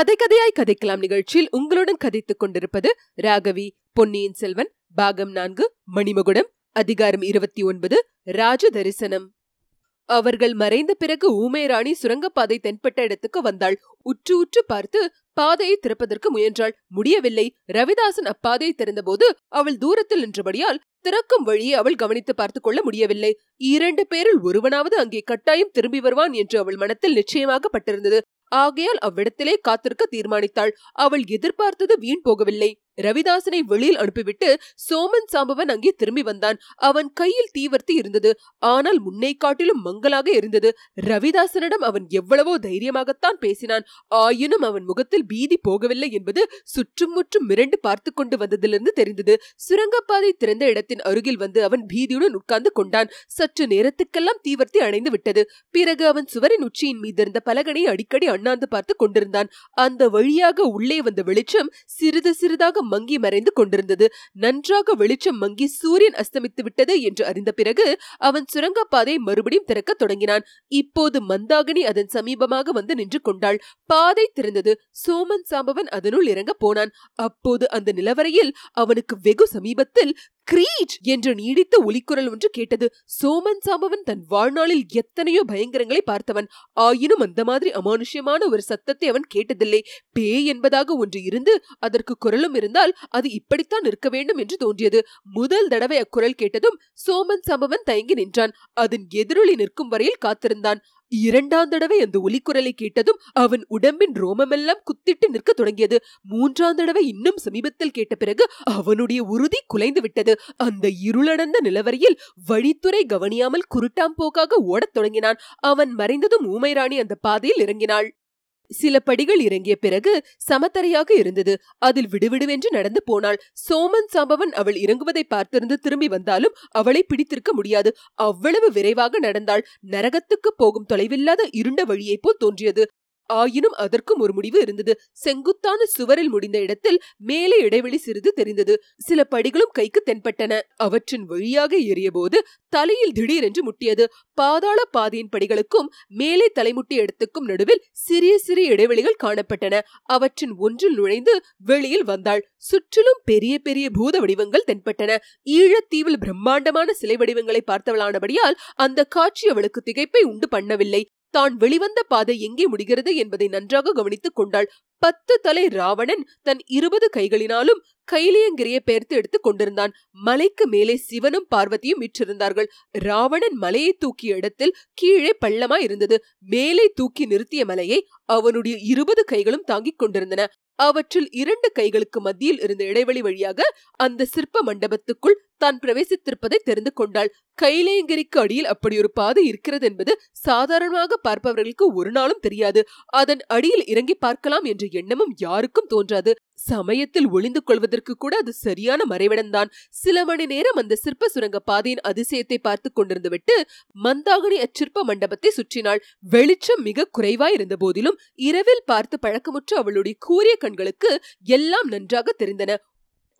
கதை கதையாய் கதைக்கலாம் நிகழ்ச்சியில் உங்களுடன் கதைத்துக் கொண்டிருப்பது ராகவி பொன்னியின் செல்வன் பாகம் நான்கு மணிமகுடம் அதிகாரம் இருபத்தி ஒன்பது ராஜ தரிசனம் அவர்கள் மறைந்த பிறகு ஊமை ராணி சுரங்கப்பாதை தென்பட்ட இடத்துக்கு வந்தாள். உற்று உற்று பார்த்து பாதையை திறப்பதற்கு முயன்றாள். முடியவில்லை. ரவிதாசன் அப்பாதையை திறந்தபோது அவள் தூரத்தில் நின்றபடியால் திறக்கும் வழியை அவள் கவனித்து பார்த்துக் கொள்ள முடியவில்லை. இரண்டு பேரில் ஒருவனாவது அங்கே கட்டாயம் திரும்பி வருவான் என்று அவள் மனத்தில் நிச்சயமாகப்பட்டிருந்தது ஆகையால் அவ்விடத்திலே காத்திருக்க தீர்மானித்தாள். அவள் எதிர்பார்த்தது வீண் போகவில்லை. ரவிதாசனை வெளியில் அனுப்பிவிட்டு சோமன் சாம்பவன் அங்கே திரும்பி வந்தான். அவன் கையில் தீவர்த்தி இருந்தது. ஆனால் முன்னை காட்டிலும் மங்கலாக இருந்தது. ரவிதாசனிடம் அவன் எவ்வளவோ தைரியமாகத்தான் பேசினான். ஆயினும் அவன் முகத்தில் பீதி போகவில்லை என்பது சுற்றும் முற்றும் மிரண்டு பார்த்து கொண்டு வந்ததிலிருந்து தெரிந்தது. சுரங்கப்பாதை திறந்த இடத்தின் அருகில் வந்து அவன் பீதியுடன் உட்கார்ந்து கொண்டான். சற்று நேரத்துக்கெல்லாம் தீவர்த்தி அணைந்து விட்டது. பிறகு அவன் சுவரின் உச்சியின் மீதிருந்த பலகனை அடிக்கடி அண்ணாந்து பார்த்து கொண்டிருந்தான். அந்த வழியாக உள்ளே வந்த வெளிச்சம் சிறிது சிறிதாக மங்கி மறைந்து கொண்டிருந்தது. நன்றாக வெளிச்சம் மங்கி சூரியன் அஸ்தமித்து விட்டது என்று அறிந்த பிறகு அவன் சுரங்கப்பாதை மறுபடியும் திறக்க தொடங்கினான். இப்போது மந்தாகினி அதன் சமீபமாக வந்து நின்று கொண்டாள். பாதை திறந்தது. சோமன் சாம்பவன் அதனுள் இறங்க போனான். அப்போது அந்த நிலவரையில் அவனுக்கு வெகு சமீபத்தில் கிரீச் என்று நீடித்த ஒலிக்குரல் ஒன்று கேட்டது. சோமன் சாம்பவன் தன் வாழ்நாளில் எத்தனையோ பயங்கரங்களை பார்த்தவன். ஆயினும் அந்த மாதிரி அமானுஷ்யமான ஒரு சத்தத்தை அவன் கேட்டதில்லை. பேய் என்பதாக ஒன்று இருந்து அதற்கு குரலும் இருந்தால் அது இப்படித்தான் இருக்க வேண்டும் என்று தோன்றியது. முதல் தடவை அக்குரல் கேட்டதும் சோமன் சாம்பவன் தயங்கி நின்றான். அதன் எதிரொலி நிற்கும் வரையில் காத்திருந்தான். இரண்டாம் தடவை அந்த ஒலிக்குரலை கேட்டதும் அவன் உடம்பின் ரோமமெல்லாம் குத்திட்டு நிற்க தொடங்கியது. மூன்றாம் தடவை இன்னும் சமீபத்தில் கேட்ட பிறகு அவனுடைய உறுதி குலைந்து விட்டது. அந்த இருளடர்ந்த நிலவரியில் வழித்துறை கவனியாமல் குருட்டாம் போக்காக ஓடத் தொடங்கினான். அவன் மறைந்ததும் ஊமைராணி அந்த பாதையில் இறங்கினாள். சில படிகள் இறங்கிய பிறகு சமத்தரையாக இருந்தது. அதில் விடுவிடுவென்று நடந்து போனாள். சோமன் சாம்பவன் அவள் இறங்குவதை பார்த்திருந்து திரும்பி வந்தாலும் அவளை பிடித்திருக்க முடியாது. அவ்வளவு விரைவாக நடந்தாள். நரகத்துக்கு போகும் தொலைவில்லாத இருண்ட வழியைப் போல் தோன்றியது. ஆயினும் அதற்கும் ஒரு முடிவு இருந்தது. செங்குத்தான சுவரில் முடிந்த இடத்தில் மேலே இடைவெளி சிறிது தெரிந்தது. சில படிகளும் கைக்கு தென்பட்டன. அவற்றின் வழியாக ஏறியபோது தலையில் திடீரென்று முட்டியது. பாதாள பாதையின் படிகளுக்கும் மேலே தலைமுட்டிய இடத்துக்கும் நடுவில் சிறிய சிறிய இடைவெளிகள் காணப்பட்டன. அவற்றின் ஒன்றில் நுழைந்து வெளியில் வந்தாள். சுற்றிலும் பெரிய பெரிய பூத வடிவங்கள் தென்பட்டன. ஈழத்தீவில் பிரம்மாண்டமான சிலை வடிவங்களை பார்த்தவளானபடியால் அந்த காட்சி அவளுக்கு திகைப்பை உண்டு பண்ணவில்லை. தான் வெளிவந்த பாதை எங்கே முடிகிறது என்பதை நன்றாக கவனித்துக் கொண்டாள். பத்து தலை ராவணன் தன் இருபது கைகளினாலும் கைலியங்கிரிய பெயர்த்து எடுத்துக் கொண்டிருந்தான். மலைக்கு மேலே சிவனும் பார்வதியும் விற்றிருந்தார்கள் ராவணன் மலையை தூக்கிய இடத்தில் கீழே பள்ளமாய் இருந்தது. மேலே தூக்கி நிறுத்திய மலையை அவனுடைய இருபது கைகளும் தாங்கிக் கொண்டிருந்தன. அவற்றில் இரண்டு கைகளுக்கு மத்தியில் இருந்த இடைவெளி வழியாக அந்த சிற்ப மண்டபத்துக்குள் தான் பிரவேசித்திருப்பதை தெரிந்து கொண்டாள். கைலேங்கரிக்கு அடியில் அப்படி ஒரு பாதை இருக்கிறது என்பது சாதாரணமாக பார்ப்பவர்களுக்கு ஒரு நாளும் தெரியாது. அதன் அடியில் இறங்கி பார்க்கலாம் என்ற எண்ணமும் யாருக்கும் தோன்றாது. சமயத்தில் ஒளிந்து கொள்வதற்கு கூட அது சரியான மறைவிடம்தான். சில மணி நேரம் அந்த சிற்ப சுரங்க பாதையின் அதிசயத்தை பார்த்து கொண்டிருந்து விட்டு மந்தாகினி அச்சிற்ப மண்டபத்தை சுற்றினாள். வெளிச்சம் மிக குறைவாய் இருந்த போதிலும் இரவில் பார்த்து பழக்கமுற்ற அவளுடைய கூரிய கண்களுக்கு எல்லாம் நன்றாக தெரிந்தன.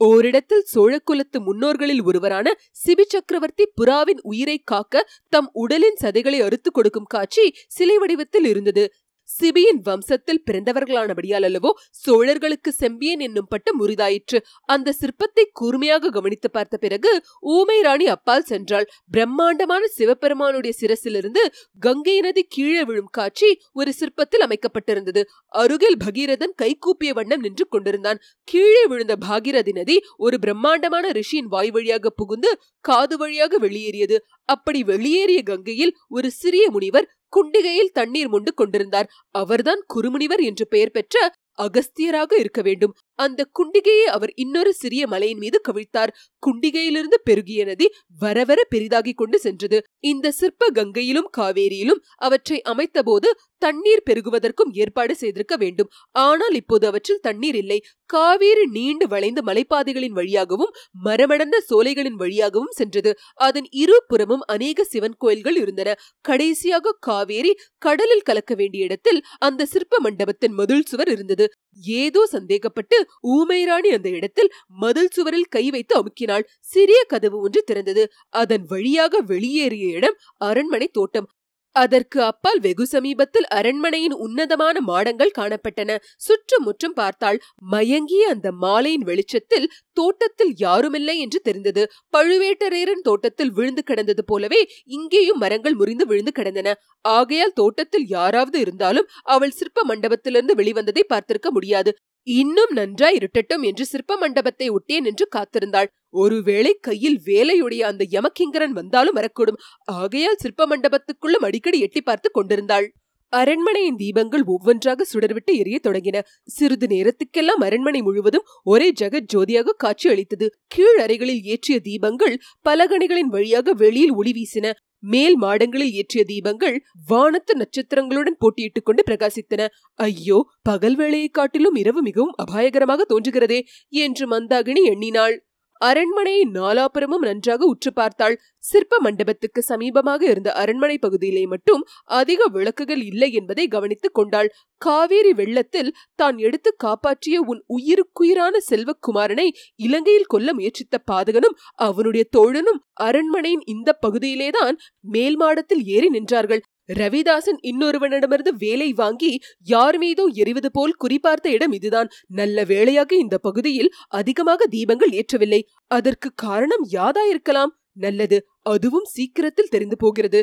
ஓரிடத்தில் சோழக்குலத்து முன்னோர்களில் ஒருவரான சிபி சக்கரவர்த்தி புறாவின் உயிரை காக்க தம் உடலின் சதைகளை அறுத்து கொடுக்கும் காட்சி சிலை வடிவத்தில் இருந்தது. சிபியின் வம்சத்தில் பிறந்தவர்களானபடியால் அல்லவோ சோழர்களுக்கு செம்பியன் என்னும் பட்டம் உரிதாயிற்று. அந்த சிற்பத்தை கூர்மையாக கவனித்து பார்த்த பிறகு ஊமை ராணி அப்பால் சென்றாள். பிரம்மாண்டமான சிவபெருமானுடைய சிரசிலிருந்து கங்கை நதி கீழே விழும் காட்சி ஒரு சிற்பத்தில் அமைக்கப்பட்டிருந்தது. அருகில் பகீரதன் கைகூப்பிய வண்ணம் நின்று கொண்டிருந்தான். கீழே விழுந்த பாகீரதி நதி ஒரு பிரம்மாண்டமான ரிஷியின் வாய் வழியாக புகுந்து காது வழியாக வெளியேறியது. அப்படி வெளியேறிய கங்கையில் ஒரு சிறிய முனிவர் குண்டிகையில் தண்ணீர் முண்டு கொண்டிருந்தார். அவர்தான் குருமுனிவர் என்று பெயர் பெற்ற அகஸ்தியராக இருக்க வேண்டும். அந்த குண்டிகையை அவர் இன்னொரு சிறிய மலையின் மீது கவிழ்த்தார். குண்டிகையிலிருந்து பெருகிய நதி வரவர பெரிதாகிக் கொண்டு சென்றது. இந்த சிற்ப கங்கையிலும் காவேரியிலும் அவற்றை அமைத்தபோது தண்ணீர் பெருகுவதற்கும் ஏற்பாடு செய்திருக்க வேண்டும். ஆனால் இப்போது அவற்றில் தண்ணீர் இல்லை. காவேரி நீண்டு வளைந்த மலைப்பாதைகளின் வழியாகவும் மரமடர்ந்த சோலைகளின் வழியாகவும் சென்றது. அதன் இரு புறமும் அநேக சிவன் கோயில்கள் இருந்தன. கடைசியாக காவேரி கடலில் கலக்க வேண்டிய இடத்தில் அந்த சிற்ப மண்டபத்தின் மதுள் சுவர் இருந்தது. ஏதோ சந்தேகப்பட்டு ஊமைராணி அந்த இடத்தில் மதில் சுவரில் கை வைத்து அமுக்கினாள். சிறிய கதவு ஒன்று திறந்தது. அதன் வழியாக வெளியேறிய இடம் அரண்மனை தோட்டம். அதற்கு அப்பால் வெகு சமீபத்தில் அரண்மனையின் உன்னதமான மாடங்கள் காணப்பட்டன. சுற்றுமுற்றும் பார்த்தாள். பார்த்தால் மயங்கிய அந்த மாலையின் வெளிச்சத்தில் தோட்டத்தில் யாருமில்லை என்று தெரிந்தது. பழுவேட்டரையரின் தோட்டத்தில் விழுந்து கிடந்தது போலவே இங்கேயும் மரங்கள் முறிந்து விழுந்து கிடந்தன. ஆகையால் தோட்டத்தில் யாராவது இருந்தாலும் அவள் சிற்ப மண்டபத்திலிருந்து வெளிவந்ததை பார்த்திருக்க முடியாது. இன்னும் நன்றாய் இருட்டட்டும் என்று சிற்ப மண்டபத்தை ஒட்டியே நின்று காத்திருந்தாள். ஒருவேளை கையில் வேலையுடைய அந்த யமகிங்கரன் வந்தாலும் வரக்கூடும். ஆகையால் சிற்ப மண்டபத்துக்குள்ளும் அடிக்கடி எட்டி பார்த்து கொண்டிருந்தாள். அரண்மனையின் தீபங்கள் ஒவ்வொன்றாக சுடர்விட்டு எரிய தொடங்கின. சிறிது நேரத்துக்கெல்லாம் அரண்மனை முழுவதும் ஒரே ஜெகத் ஜோதியாக காட்சி அளித்தது. கீழ் அறைகளில் ஏற்றிய தீபங்கள் பலகணிகளின் வழியாக வெளியில் ஒளி வீசின. மேல் மாடங்களில் ஏற்றிய தீபங்கள் வானத்து நட்சத்திரங்களுடன் போட்டியிட்டுக் கொண்டு பிரகாசித்தன. ஐயோ பகல் வேளையை காட்டிலும் இரவு மிகவும் அபாயகரமாக தோன்றுகிறதே என்று மந்தாகினி எண்ணினாள். அரண்மனையை நாலாபுரமும் நன்றாக உற்று பார்த்தாள். சிற்ப மண்டபத்துக்கு சமீபமாக இருந்த அரண்மனை பகுதியிலே மட்டும் அதிக விளக்குகள் இல்லை என்பதை கவனித்துக் கொண்டாள். காவேரி வெள்ளத்தில் தான் எடுத்து காப்பாற்றிய உன் உயிருக்குயிரான செல்வக்குமாரனை இலங்கையில் கொல்ல முயற்சித்த பாதகனும் அவனுடைய தோழனும் அரண்மனையின் இந்த பகுதியிலேதான் மேல் மாடத்தில் ஏறி நின்றார்கள். ரவிதாசன் இன்னொருவனிடமிருந்து வேலை வாங்கி யார் மீதோ எரிவது போல் குறிபார்த்த இடம் இதுதான். நல்ல வேளையாக இந்த பகுதியில் அதிகமாக தீபங்கள் ஏற்றவில்லை. அதற்கு காரணம் யாதாயிருக்கலாம் நல்லது அதுவும் சீக்கிரத்தில் தெரிந்து போகிறது.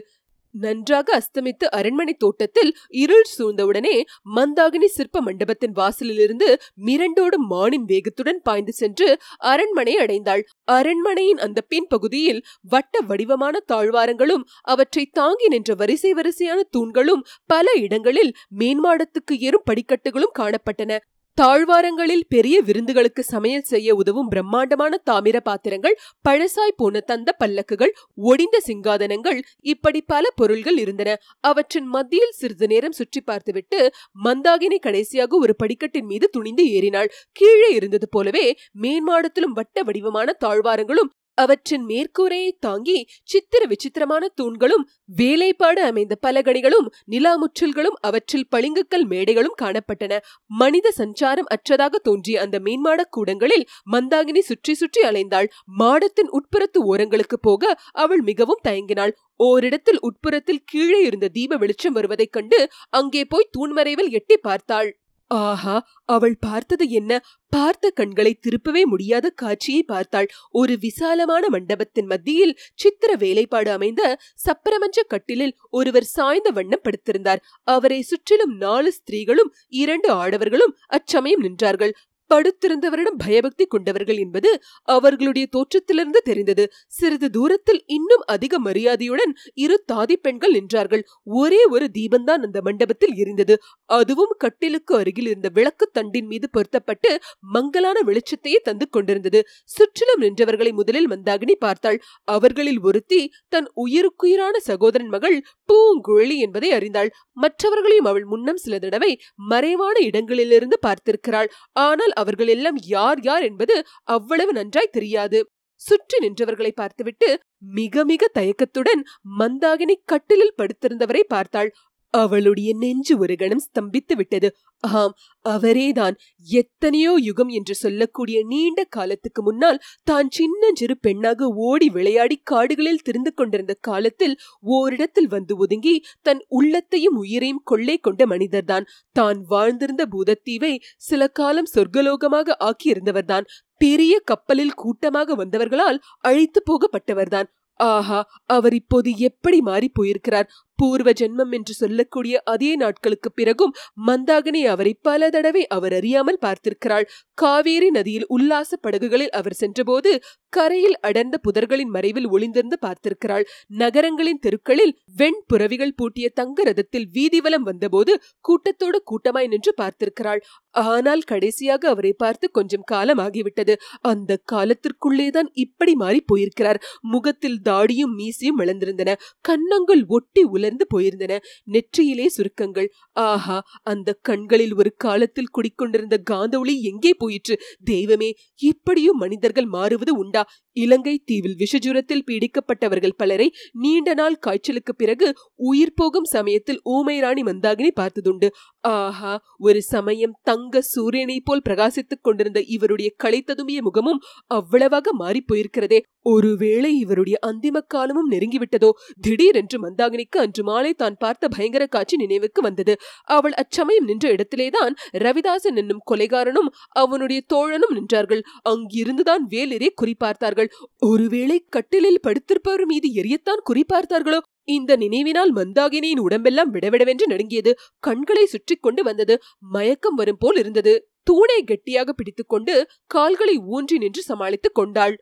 நன்றாக அஸ்தமித்து அரண்மனை தோட்டத்தில் இருள் சூழ்ந்தவுடனே மந்தாகினி சிற்ப மண்டபத்தின் வாசலிலிருந்து மிரண்டோடும் மானின் வேகத்துடன் பாய்ந்து சென்று அரண்மனை அடைந்தாள். அரண்மனையின் அந்த பின் பகுதியில் வட்ட வடிவமான தாழ்வாரங்களும் அவற்றை தாங்கி நின்ற வரிசை வரிசையான தூண்களும் பல இடங்களில் மேன்மாடத்துக்கு ஏறும் படிக்கட்டுகளும் காணப்பட்டன. தாழ்வாரங்களில் பெரிய விருந்துகளுக்கு சமையல் செய்ய உதவும் பிரம்மாண்டமான தாமிர பாத்திரங்கள் பழசாய் போன தந்த பல்லக்குகள் ஒடிந்த சிங்காதனங்கள் இப்படி பல பொருள்கள் இருந்தன. அவற்றின் மத்தியில் சிறிது நேரம் சுற்றி பார்த்துவிட்டு மந்தாகினி கடைசியாக ஒரு படிக்கட்டின் மீது துணிந்து ஏறினாள். கீழே இருந்தது போலவே மேன்மாடத்திலும் வட்ட வடிவமான தாழ்வாரங்களும் அவற்றின் மேற்கூரையை தாங்கி சித்திர விசித்திரமான தூண்களும் வேலைப்பாடு அமைந்த பலகணிகளும் நிலாமுற்றல்களும் அவற்றில் பளிங்குக்கல் மேடைகளும் காணப்பட்டன. மனித சஞ்சாரம் அற்றதாக தோன்றிய அந்த மீன்மாடக் கூடங்களில் மந்தாகினி சுற்றி சுற்றி அலைந்தாள். மாடத்தின் உட்புறத்து ஓரங்களுக்கு போக அவள் மிகவும் தயங்கினாள். ஓரிடத்தில் உட்புறத்தில் கீழே இருந்த தீப வெளிச்சம் வருவதைக் கண்டு அங்கே போய் தூண்மறைவில் எட்டி பார்த்தாள். ஆஹா அவள் பார்த்தது என்ன? பார்த்த கண்களை திருப்பவே முடியாத காட்சியை பார்த்தாள். ஒரு விசாலமான மண்டபத்தின் மத்தியில் சித்திர வேலைப்பாடு அமைந்த சப்பரமஞ்ச கட்டிலில் ஒருவர் சாய்ந்த வண்ணம் படுத்திருந்தார். அவரை சுற்றிலும் நாலு ஸ்திரீகளும் இரண்டு ஆடவர்களும் அச்சமயம் நின்றார்கள். படுத்திருந்தவரிடம் பயபக்தி கொண்டவர்கள் என்பது அவர்களுடைய தோற்றத்திலிருந்து தெரிந்தது. சிறிது தூரத்தில் இன்னும் அதிக மரியாதையுடன் இரு தாதி பெண்கள் நின்றார்கள். ஒரே ஒரு தீபந்தான் அந்த மண்டபத்தில் இருந்தது. அதுவும் கட்டிலுக்கு அருகில் இருந்த விளக்கு தண்டின் மீது பொருத்தப்பட்டு மங்கலான வெளிச்சத்தையே தந்து கொண்டிருந்தது. சுற்றிலும் நின்றவர்களை முதலில் மந்தாகினி பார்த்தாள். அவர்களில் ஒருத்தி தன் உயிருக்குயிரான சகோதரன் மகள் பூங்குழலி என்பதை அறிந்தாள். மற்றவர்களையும் அவள் முன்னம் சில தடவை மறைவான இடங்களிலிருந்து பார்த்திருக்கிறாள். ஆனால் அவர்கள் எல்லாம் யார் யார் என்பது அவ்வளவு நன்றாய் தெரியாது. சுற்றி நின்றவர்களை பார்த்துவிட்டு மிக மிக தயக்கத்துடன் மந்தாகினி கட்டிலில் படுத்திருந்தவரை பார்த்தாள். அவளுடைய நெஞ்சு ஒரு கணம் ஸ்தம்பித்து விட்டது. ஆம் அவரேதான் எத்தனையோ யுகம் என்று சொல்லக்கூடிய நீண்ட காலத்துக்கு முன்னால் தான் சின்னஞ்சிறு பெண்ணாக ஓடி விளையாடி காடுகளில் திரிந்து கொண்டிருந்த காலத்தில் ஓரிடத்தில் வந்து ஒதுங்கி தன் உள்ளத்தையும் உயிரையும் கொள்ளை கொண்ட மனிதர்தான். தான் வாழ்ந்திருந்த பூதத்தீவை சில காலம் சொர்க்கலோகமாக ஆக்கியிருந்தவர்தான். பெரிய கப்பலில் கூட்டமாக வந்தவர்களால் அழைத்து போகப்பட்டவர்தான். ஆஹா அவர் இப்போது எப்படி மாறி போயிருக்கிறார்? பூர்வ ஜென்மம் என்று சொல்லக்கூடிய அதே நாட்களுக்கு பிறகும் மந்தாகினி அவரை பல தடவை அவர் அறியாமல் பார்த்திருக்கிறாள். காவேரி நதியில் உல்லாச படகுகளில் அவர் சென்றபோது கரையில் அடர்ந்த புதர்களின் மறைவில் ஒளிந்திருந்து பார்த்திருக்கிறாள். நகரங்களின் தெருக்களில் வெண் புறவிகள் பூட்டிய தங்க ரதத்தில் வீதிவலம் வந்தபோது கூட்டத்தோடு கூட்டமாய் நின்று பார்த்திருக்கிறாள். ஆனால் கடைசியாக அவரை பார்த்து கொஞ்சம் காலம் ஆகிவிட்டது. அந்த காலத்திற்குள்ளேதான் இப்படி மாறி போயிருக்கிறார். முகத்தில் தாடியும் மீசியும் வளர்ந்திருந்தன. கன்னங்கள் ஒட்டி மலர்ந்து போயிருந்தன. நெற்றியிலே சுருக்கங்கள். ஆஹா அந்த கண்களில் ஒரு காலத்தில் குடிக்கொண்டிருந்த காந்த ஒளி எங்கே போயிற்று? தெய்வமே இப்படியும் மனிதர்கள் மாறுவது உண்டா? இலங்கை தீவில் விஷஜுரத்தில் பீடிக்கப்பட்டவர்கள் பலரை நீண்ட நாள் காய்ச்சலுக்கு பிறகு உயிர் போகும் சமயத்தில் ஊமை ராணி மந்தாகினி பார்த்ததுண்டு. ஆஹா ஒரு சமயம் தங்க சூரியனை போல் பிரகாசித்துக் கொண்டிருந்த இவருடைய களைத்ததுமிய முகமும் அவ்வளவாக மாறி போயிருக்கிறதே. ஒருவேளை இவருடைய அந்திம காலமும் நெருங்கிவிட்டதோ? திடீரென்று மந்தாகினிக்கு அன்று மாலை தான் பார்த்த பயங்கர காட்சி நினைவுக்கு வந்தது. அவள் அச்சமயம் நின்ற இடத்திலேதான் ரவிதாசன் என்னும் கொலைகாரனும் அவனுடைய தோழனும் நின்றார்கள். அங்கிருந்துதான் வேலிரே குறிப்பார்த்தார்கள் ஒருவேளை கட்டிலில் படுத்திருப்பவர் மீது எரியத்தான் குறிப்பார்த்தார்களோ இந்த நினைவினால் மந்தாகினியின் உடம்பெல்லாம் விடவிடவென்று நடுங்கியது. கண்களை சுற்றி கொண்டு வந்தது. மயக்கம் வரும் போல் இருந்தது. தூணை கெட்டியாக பிடித்துக்கொண்டு கால்களை ஊன்றி நின்று சமாளித்துக் கொண்டாள்.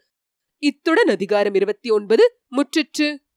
இத்துடன் அதிகாரம் இருபத்தி ஒன்பது முற்றிற்று.